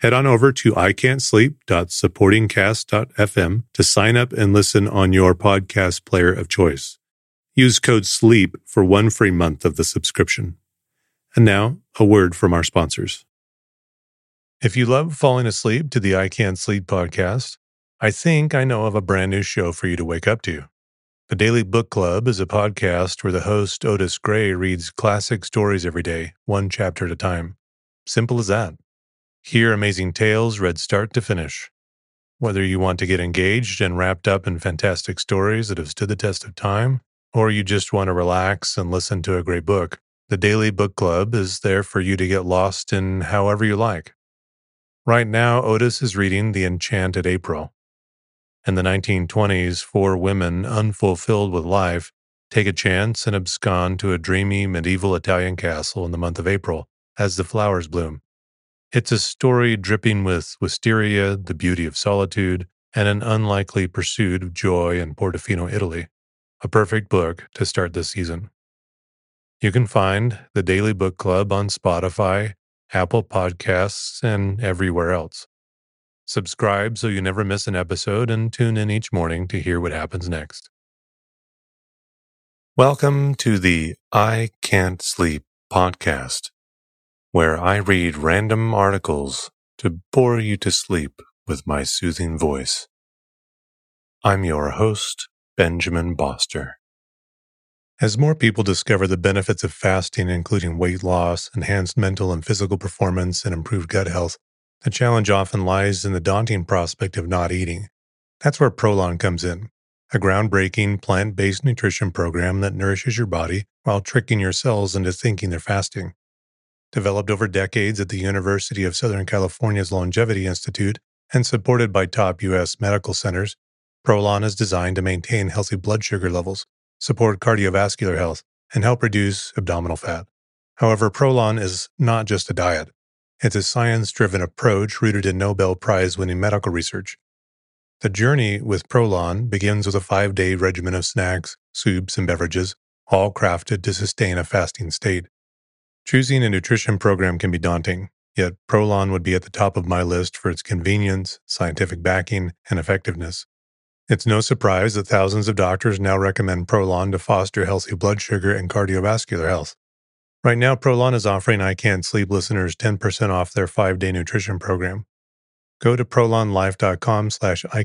Head on over to ican'tsleep.supportingcast.fm to sign up and listen on your podcast player of choice. Use code SLEEP for one free month of the subscription. And now, a word from our sponsors. If you love falling asleep to the I Can't Sleep podcast, I think I know of a brand new show for you to wake up to. The Daily Book Club is a podcast where the host, Otis Gray, reads classic stories every day, one chapter at a time. Simple as that. Hear amazing tales read start to finish. Whether you want to get engaged and wrapped up in fantastic stories that have stood the test of time, or you just want to relax and listen to a great book, the Daily Book Club is there for you to get lost in however you like. Right now, Otis is reading The Enchanted April. In the 1920s, four women, unfulfilled with life, take a chance and abscond to a dreamy medieval Italian castle in the month of April as the flowers bloom. It's a story dripping with wisteria, the beauty of solitude, and an unlikely pursuit of joy in Portofino, Italy. A perfect book to start this season. You can find the Daily Book Club on Spotify, Apple Podcasts, and everywhere else. Subscribe so you never miss an episode and tune in each morning to hear what happens next. Welcome to the I Can't Sleep podcast, where I read random articles to bore you to sleep with my soothing voice. I'm your host, Benjamin Boster. As more people discover the benefits of fasting, including weight loss, enhanced mental and physical performance, and improved gut health, the challenge often lies in the daunting prospect of not eating. That's where Prolon comes in, a groundbreaking plant based nutrition program that nourishes your body while tricking your cells into thinking they're fasting. Developed over decades at the University of Southern California's Longevity Institute and supported by top U.S. medical centers, Prolon is designed to maintain healthy blood sugar levels support cardiovascular health, and help reduce abdominal fat. However, Prolon is not just a diet. It's a science driven approach rooted in Nobel Prize winning medical research. The journey with Prolon begins with a five day regimen of snacks, soups, and beverages, all crafted to sustain a fasting state. Choosing a nutrition program can be daunting, yet Prolon would be at the top of my list for its convenience, scientific backing, and effectiveness. It's no surprise that thousands of doctors now recommend Prolon to foster healthy blood sugar and cardiovascular health. Right now, Prolon is offering I Can't Sleep listeners 10% off their five-day nutrition program. Go to prolonlife.com slash I.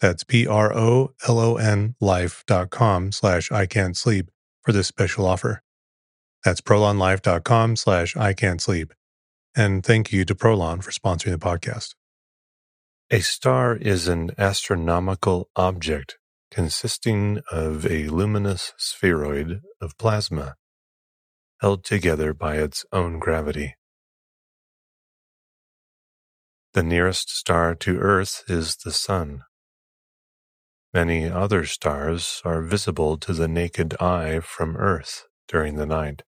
That's P-R-O-L-O-N life.com slash I for this special offer. That's prolonlife.com slash I can't sleep. And thank you to Prolon for sponsoring the podcast. A star is an astronomical object consisting of a luminous spheroid of plasma, held together by its own gravity. The nearest star to Earth is the Sun. Many other stars are visible to the naked eye from Earth during the night,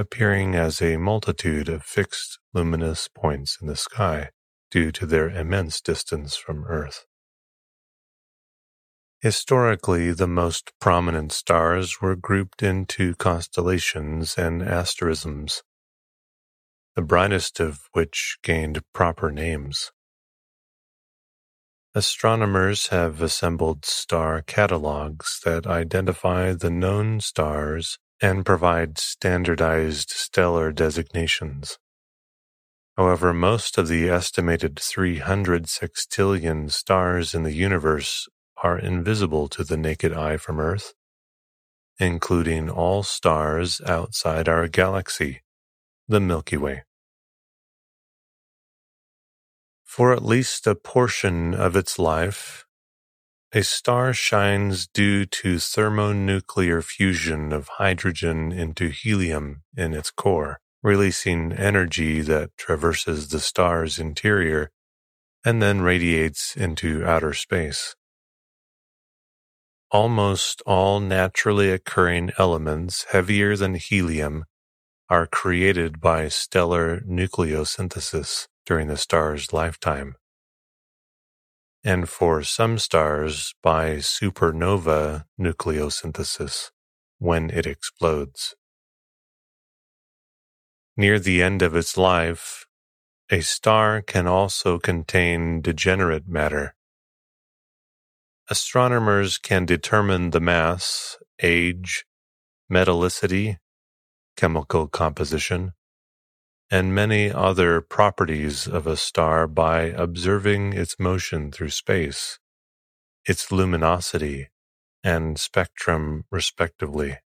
appearing as a multitude of fixed luminous points in the sky due to their immense distance from Earth. Historically, the most prominent stars were grouped into constellations and asterisms, the brightest of which gained proper names. Astronomers have assembled star catalogues that identify the known stars and provide standardized stellar designations. However, most of the estimated 300 sextillion stars in the universe are invisible to the naked eye from Earth, including all stars outside our galaxy, the Milky Way. For at least a portion of its life, a star shines due to thermonuclear fusion of hydrogen into helium in its core releasing energy that traverses the star's interior and then radiates into outer space. almost all naturally occurring elements heavier than helium are created by stellar nucleosynthesis during the star's lifetime. And for some stars, by supernova nucleosynthesis when it explodes. Near the end of its life, a star can also contain degenerate matter. Astronomers can determine the mass, age, metallicity, chemical composition, and many other properties of a star by observing its motion through space, its luminosity, and spectrum respectively.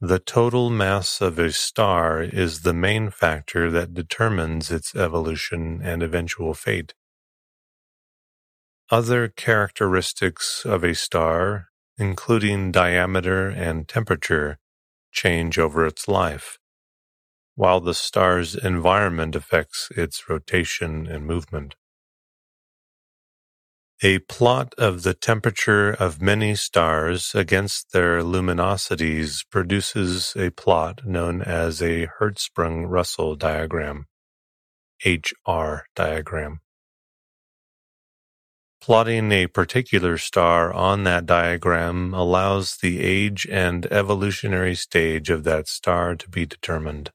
The total mass of a star is the main factor that determines its evolution and eventual fate. Other characteristics of a star including diameter and temperature, change over its life, while the star's environment affects its rotation and movement. A plot of the temperature of many stars against their luminosities produces a plot known as a Hertzsprung-Russell diagram, HR diagram. Plotting a particular star on that diagram allows the age and evolutionary stage of that star to be determined.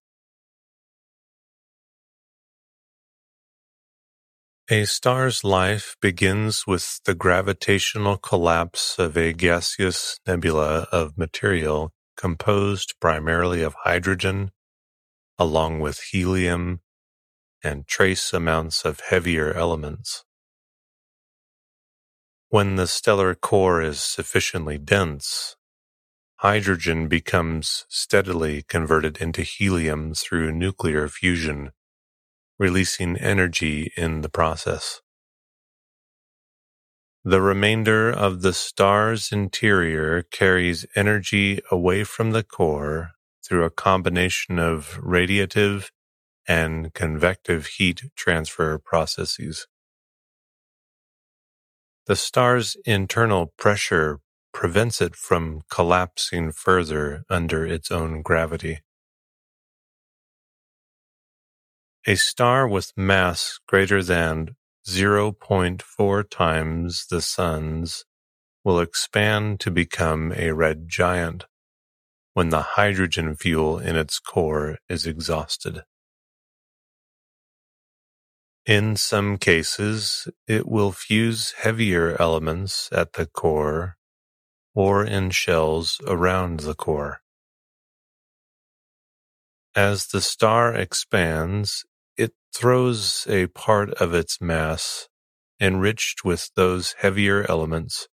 A star's life begins with the gravitational collapse of a gaseous nebula of material composed primarily of hydrogen, along with helium and trace amounts of heavier elements. When the stellar core is sufficiently dense, hydrogen becomes steadily converted into helium through nuclear fusion, releasing energy in the process. The remainder of the star's interior carries energy away from the core through a combination of radiative and convective heat transfer processes. The star's internal pressure prevents it from collapsing further under its own gravity. A star with mass greater than 0.4 times the Sun's will expand to become a red giant when the hydrogen fuel in its core is exhausted. In some cases, it will fuse heavier elements at the core or in shells around the core. As the star expands, it throws a part of its mass, enriched with those heavier elements,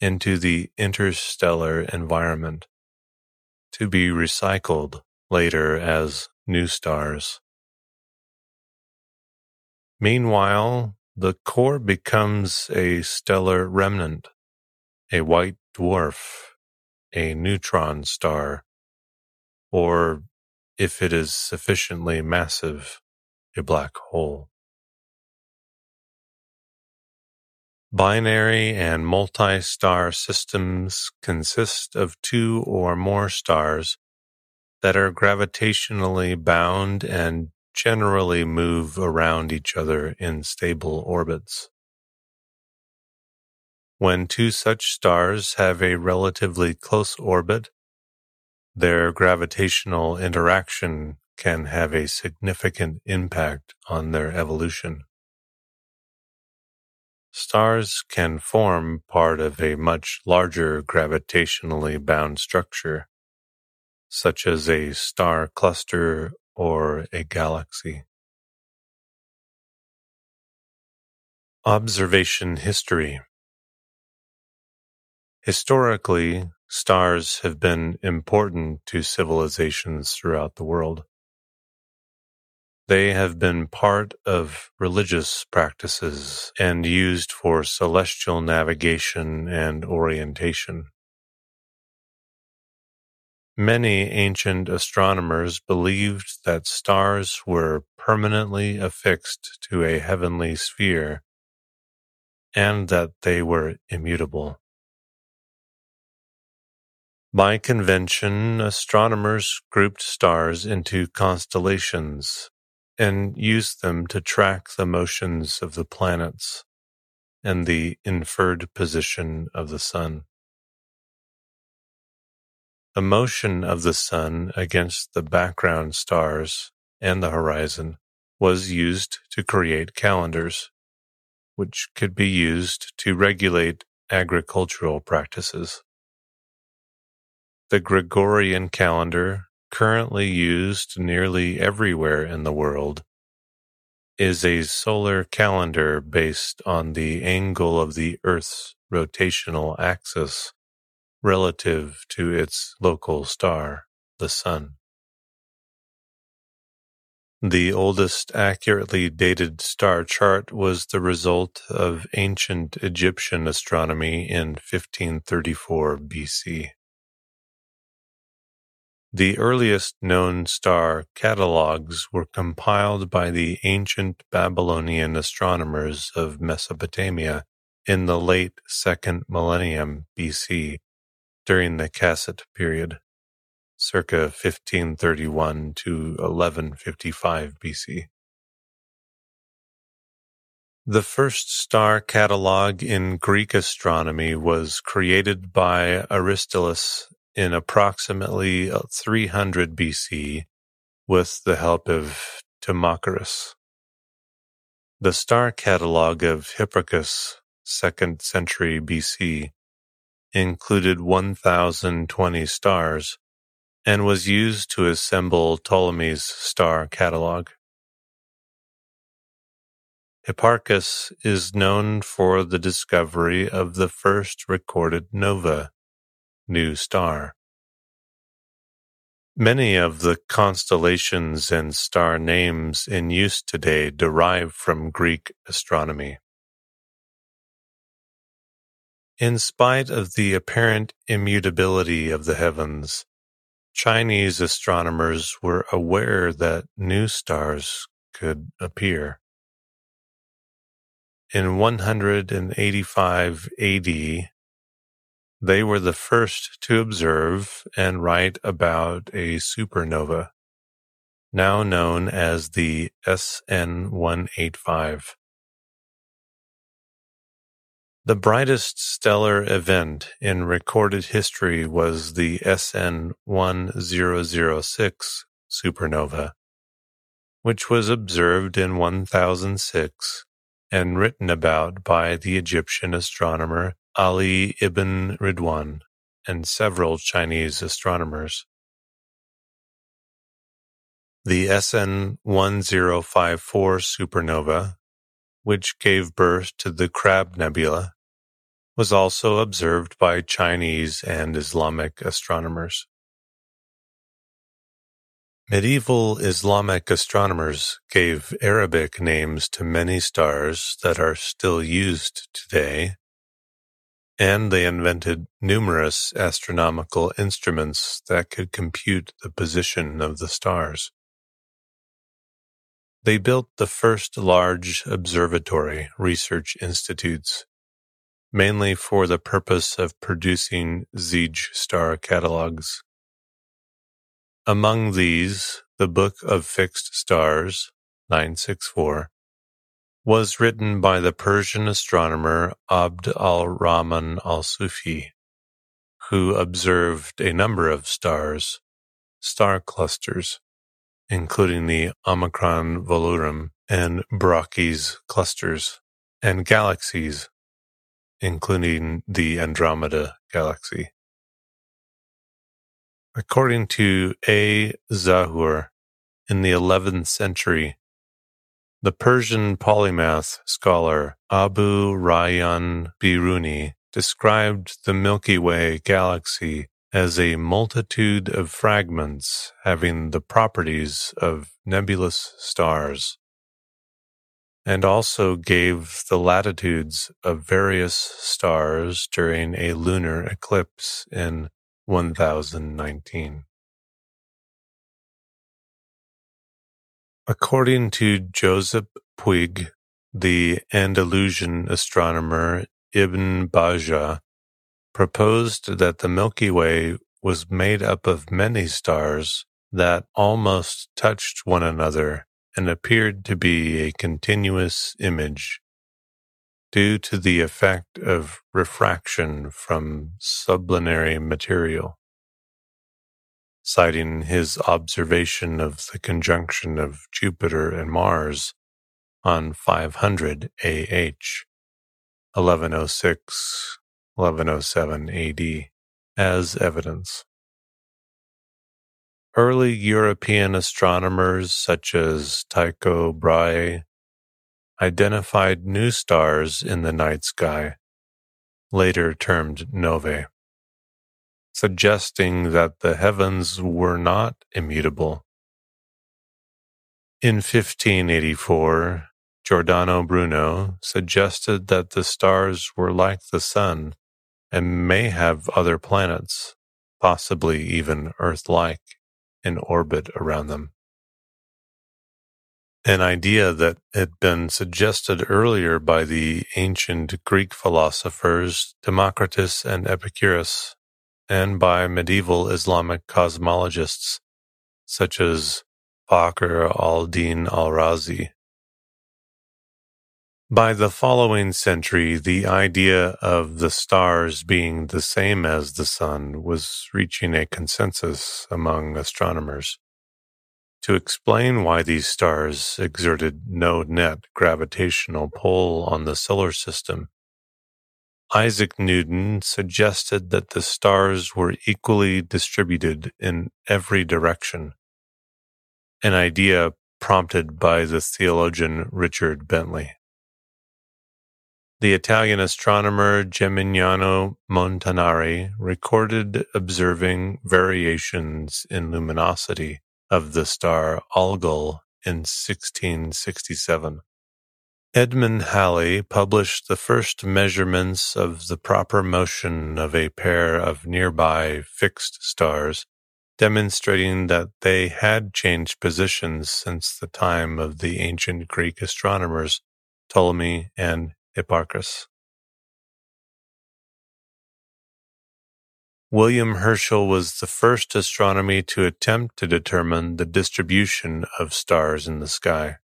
into the interstellar environment, to be recycled later as new stars. Meanwhile, the core becomes a stellar remnant, a white dwarf, a neutron star, or, if it is sufficiently massive, a black hole. Binary and multi-star systems consist of two or more stars that are gravitationally bound and generally move around each other in stable orbits. When two such stars have a relatively close orbit, their gravitational interaction can have a significant impact on their evolution. Stars can form part of a much larger gravitationally bound structure, such as a star cluster or a galaxy. Observation History Historically, stars have been important to civilizations throughout the world. They have been part of religious practices and used for celestial navigation and orientation. Many ancient astronomers believed that stars were permanently affixed to a heavenly sphere and that they were immutable. By convention, astronomers grouped stars into constellations and used them to track the motions of the planets and the inferred position of the sun. The motion of the sun against the background stars and the horizon was used to create calendars, which could be used to regulate agricultural practices. The Gregorian calendar, currently used nearly everywhere in the world, is a solar calendar based on the angle of the Earth's rotational axis relative to its local star, the Sun. The oldest accurately dated star chart was the result of ancient Egyptian astronomy in 1534 BC. The earliest known star catalogues were compiled by the ancient Babylonian astronomers of Mesopotamia in the late second millennium BC during the Kassite period circa 1531 to 1155 BC. The first star catalogue in Greek astronomy was created by Aristillus in approximately uh, 300 BC with the help of Timocharis. The star catalogue of Hipparchus, 2nd century BC, included 1,020 stars and was used to assemble Ptolemy's star catalogue. Hipparchus is known for the discovery of the first recorded nova, new star. Many of the constellations and star names in use today derive from Greek astronomy. In spite of the apparent immutability of the heavens, Chinese astronomers were aware that new stars could appear. In 185 AD, they were the first to observe and write about a supernova, now known as the SN 185. The brightest stellar event in recorded history was the SN 1006 supernova, which was observed in 1006 and written about by the Egyptian astronomer Ali ibn Ridwan and several Chinese astronomers. The SN 1054 supernova which gave birth to the Crab Nebula, was also observed by Chinese and Islamic astronomers. Medieval Islamic astronomers gave Arabic names to many stars that are still used today, and they invented numerous astronomical instruments that could compute the position of the stars. They built the first large observatory research institutes, mainly for the purpose of producing Zij star catalogues. Among these, the Book of Fixed Stars, 964, was written by the Persian astronomer Abd al-Rahman al-Sufi, who observed a number of stars, star clusters, including the Omicron Velorum and Brocchi's clusters, and galaxies, including the Andromeda Galaxy. According to A. Zahoor, in the 11th century, the Persian polymath scholar Abu Rayhan Biruni described the Milky Way galaxy as a multitude of fragments having the properties of nebulous stars, and also gave the latitudes of various stars during a lunar eclipse in 1019. According to Josep Puig, the Andalusian astronomer Ibn Bajjah proposed that the Milky Way was made up of many stars that almost touched one another and appeared to be a continuous image due to the effect of refraction from sublunary material. Citing his observation of the conjunction of Jupiter and Mars on 500 AH, 1106 1107 AD, as evidence. Early European astronomers such as Tycho Brahe identified new stars in the night sky, later termed novae, suggesting that the heavens were not immutable. In 1584, Giordano Bruno suggested that the stars were like the Sun and may have other planets, possibly even Earth like, in orbit around them. An idea that had been suggested earlier by the ancient Greek philosophers Democritus and Epicurus, and by medieval Islamic cosmologists such as Fakhr al-Din al-Razi. By the following century, the idea of the stars being the same as the sun was reaching a consensus among astronomers. To explain why these stars exerted no net gravitational pull on the solar system, Isaac Newton suggested that the stars were equally distributed in every direction, an idea prompted by the theologian Richard Bentley. The Italian astronomer Geminiano Montanari recorded observing variations in luminosity of the star Algol in 1667. Edmund Halley published the first measurements of the proper motion of a pair of nearby fixed stars, demonstrating that they had changed positions since the time of the ancient Greek astronomers Ptolemy and Hipparchus. William Herschel was the first astronomer to attempt to determine the distribution of stars in the sky.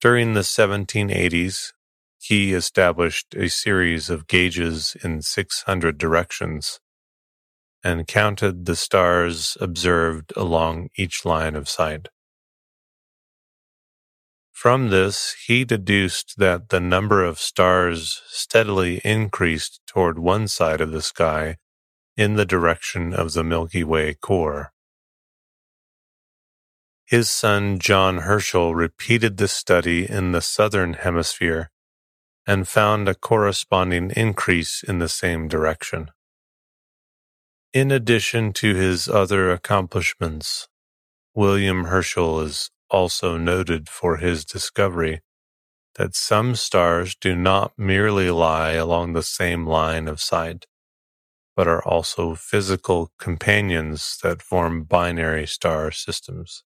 During the 1780s, he established a series of gauges in 600 directions and counted the stars observed along each line of sight. From this, he deduced that the number of stars steadily increased toward one side of the sky in the direction of the Milky Way core. His son John Herschel repeated the study in the southern hemisphere and found a corresponding increase in the same direction. In addition to his other accomplishments, William Herschel is also noted for his discovery that some stars do not merely lie along the same line of sight, but are also physical companions that form binary star systems.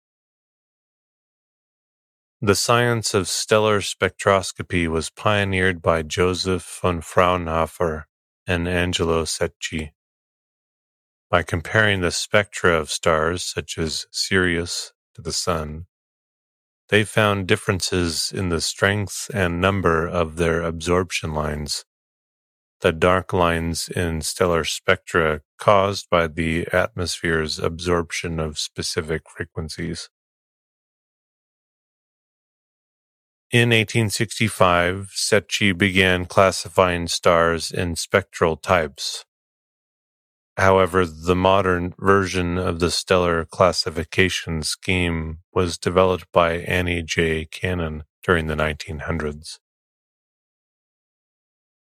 The science of stellar spectroscopy was pioneered by Joseph von Fraunhofer and Angelo Secchi. By comparing the spectra of stars such as Sirius to the Sun, they found differences in the strength and number of their absorption lines, the dark lines in stellar spectra caused by the atmosphere's absorption of specific frequencies. In 1865, Secchi began classifying stars in spectral types. However, the modern version of the stellar classification scheme was developed by Annie J. Cannon during the 1900s.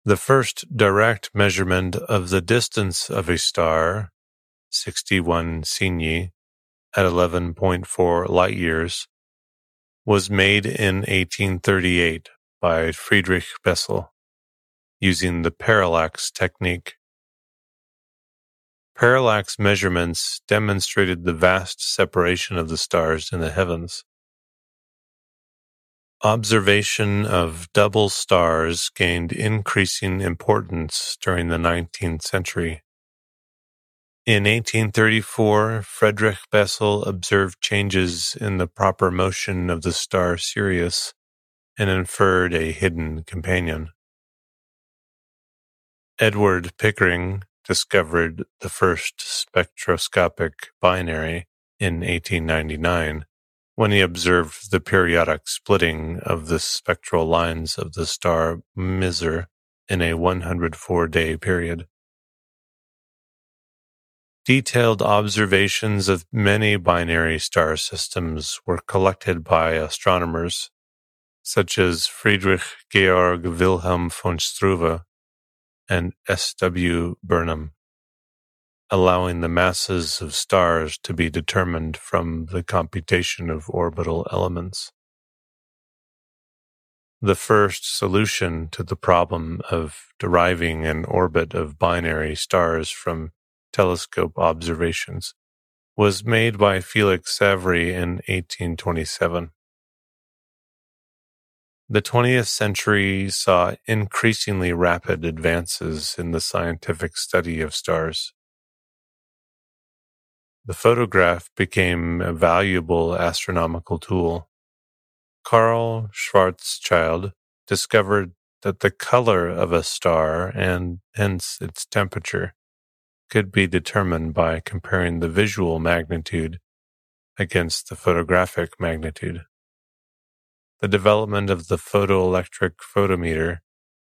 The first direct measurement of the distance of a star, 61 Cygni, at 11.4 light years, was made in 1838 by Friedrich Bessel using the parallax technique. Parallax measurements demonstrated the vast separation of the stars in the heavens. observation of double stars gained increasing importance during the 19th century. In 1834, Friedrich Bessel observed changes in the proper motion of the star Sirius and inferred a hidden companion. Edward Pickering discovered the first spectroscopic binary in 1899 when he observed the periodic splitting of the spectral lines of the star Mizar in a 104 day period. Detailed observations of many binary star systems were collected by astronomers such as Friedrich Georg Wilhelm von Struve and S. W. Burnham allowing the masses of stars to be determined from the computation of orbital elements. The first solution to the problem of deriving an orbit of binary stars from telescope observations was made by Felix Savary in 1827. The 20th century saw increasingly rapid advances in the scientific study of stars. The photograph became a valuable astronomical tool. Karl Schwarzschild discovered that the color of a star and hence its temperature could be determined by comparing the visual magnitude against the photographic magnitude. The development of the photoelectric photometer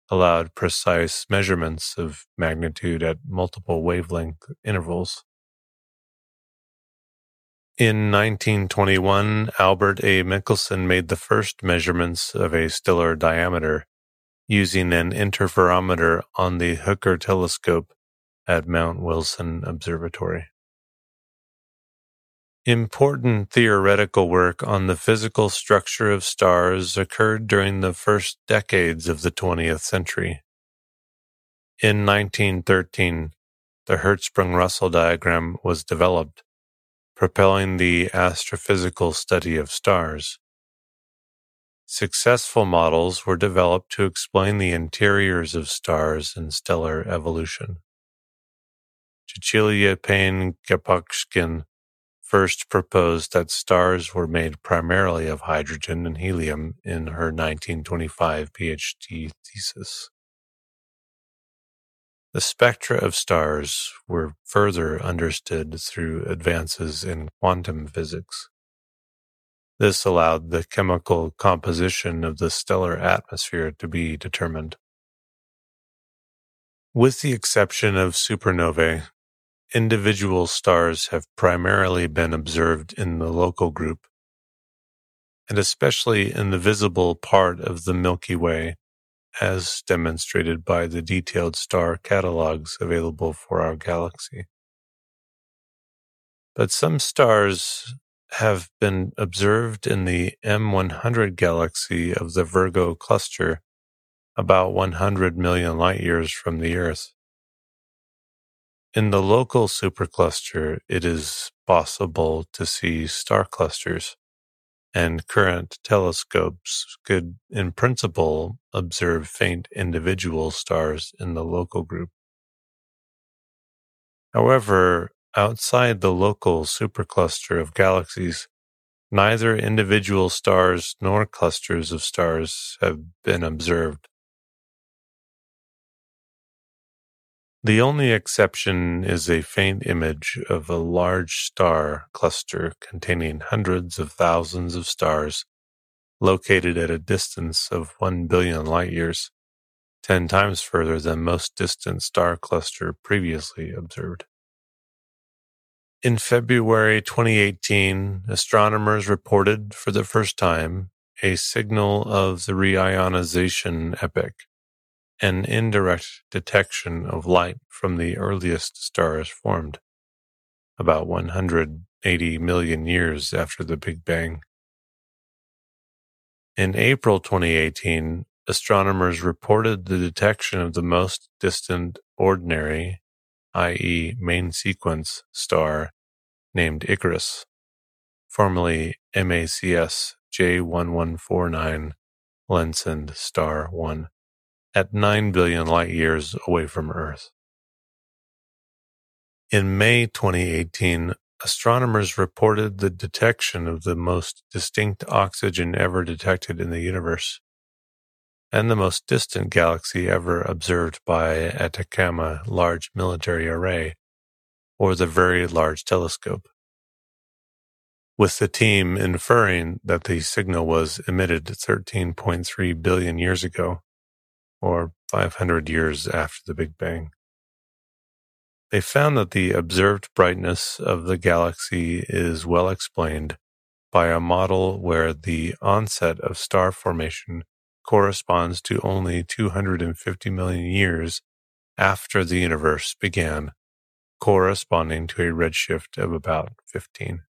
allowed precise measurements of magnitude at multiple wavelength intervals. In 1921, Albert A. Michelson made the first measurements of a stellar diameter using an interferometer on the Hooker telescope at Mount Wilson Observatory. Important theoretical work on the physical structure of stars occurred during the first decades of the 20th century. In 1913, the Hertzsprung-Russell diagram was developed, propelling the astrophysical study of stars. Successful models were developed to explain the interiors of stars and stellar evolution. Cecilia Payne Gaposchkin first proposed that stars were made primarily of hydrogen and helium in her 1925 PhD thesis. The spectra of stars were further understood through advances in quantum physics. This allowed the chemical composition of the stellar atmosphere to be determined. With the exception of supernovae, individual stars have primarily been observed in the local group, and especially in the visible part of the Milky Way as demonstrated by the detailed star catalogs available for our galaxy. But some stars have been observed in the M100 galaxy of the Virgo cluster, about 100 million light years from the Earth. In the local supercluster, it is possible to see star clusters and current telescopes could, in principle, observe faint individual stars in the local group. However, outside the local supercluster of galaxies, neither individual stars nor clusters of stars have been observed. The only exception is a faint image of a large star cluster containing hundreds of thousands of stars located at a distance of 1 billion light years, 10 times further than most distant star cluster previously observed. In February 2018, astronomers reported for the first time a signal of the reionization epoch an indirect detection of light from the earliest stars formed, about 180 million years after the Big Bang. In April 2018, astronomers reported the detection of the most distant ordinary, i.e., main sequence star named Icarus, formerly MACS J1149 Lensed Star 1 at 9 billion light years away from Earth. In May 2018, astronomers reported the detection of the most distinct oxygen ever detected in the universe and the most distant galaxy ever observed by Atacama Large Millimeter Array, or the Very Large Telescope, with the team inferring that the signal was emitted 13.3 billion years ago, or 500 years after the Big Bang. They found that the observed brightness of the galaxy is well explained by a model where the onset of star formation corresponds to only 250 million years after the universe began, corresponding to a redshift of about 15.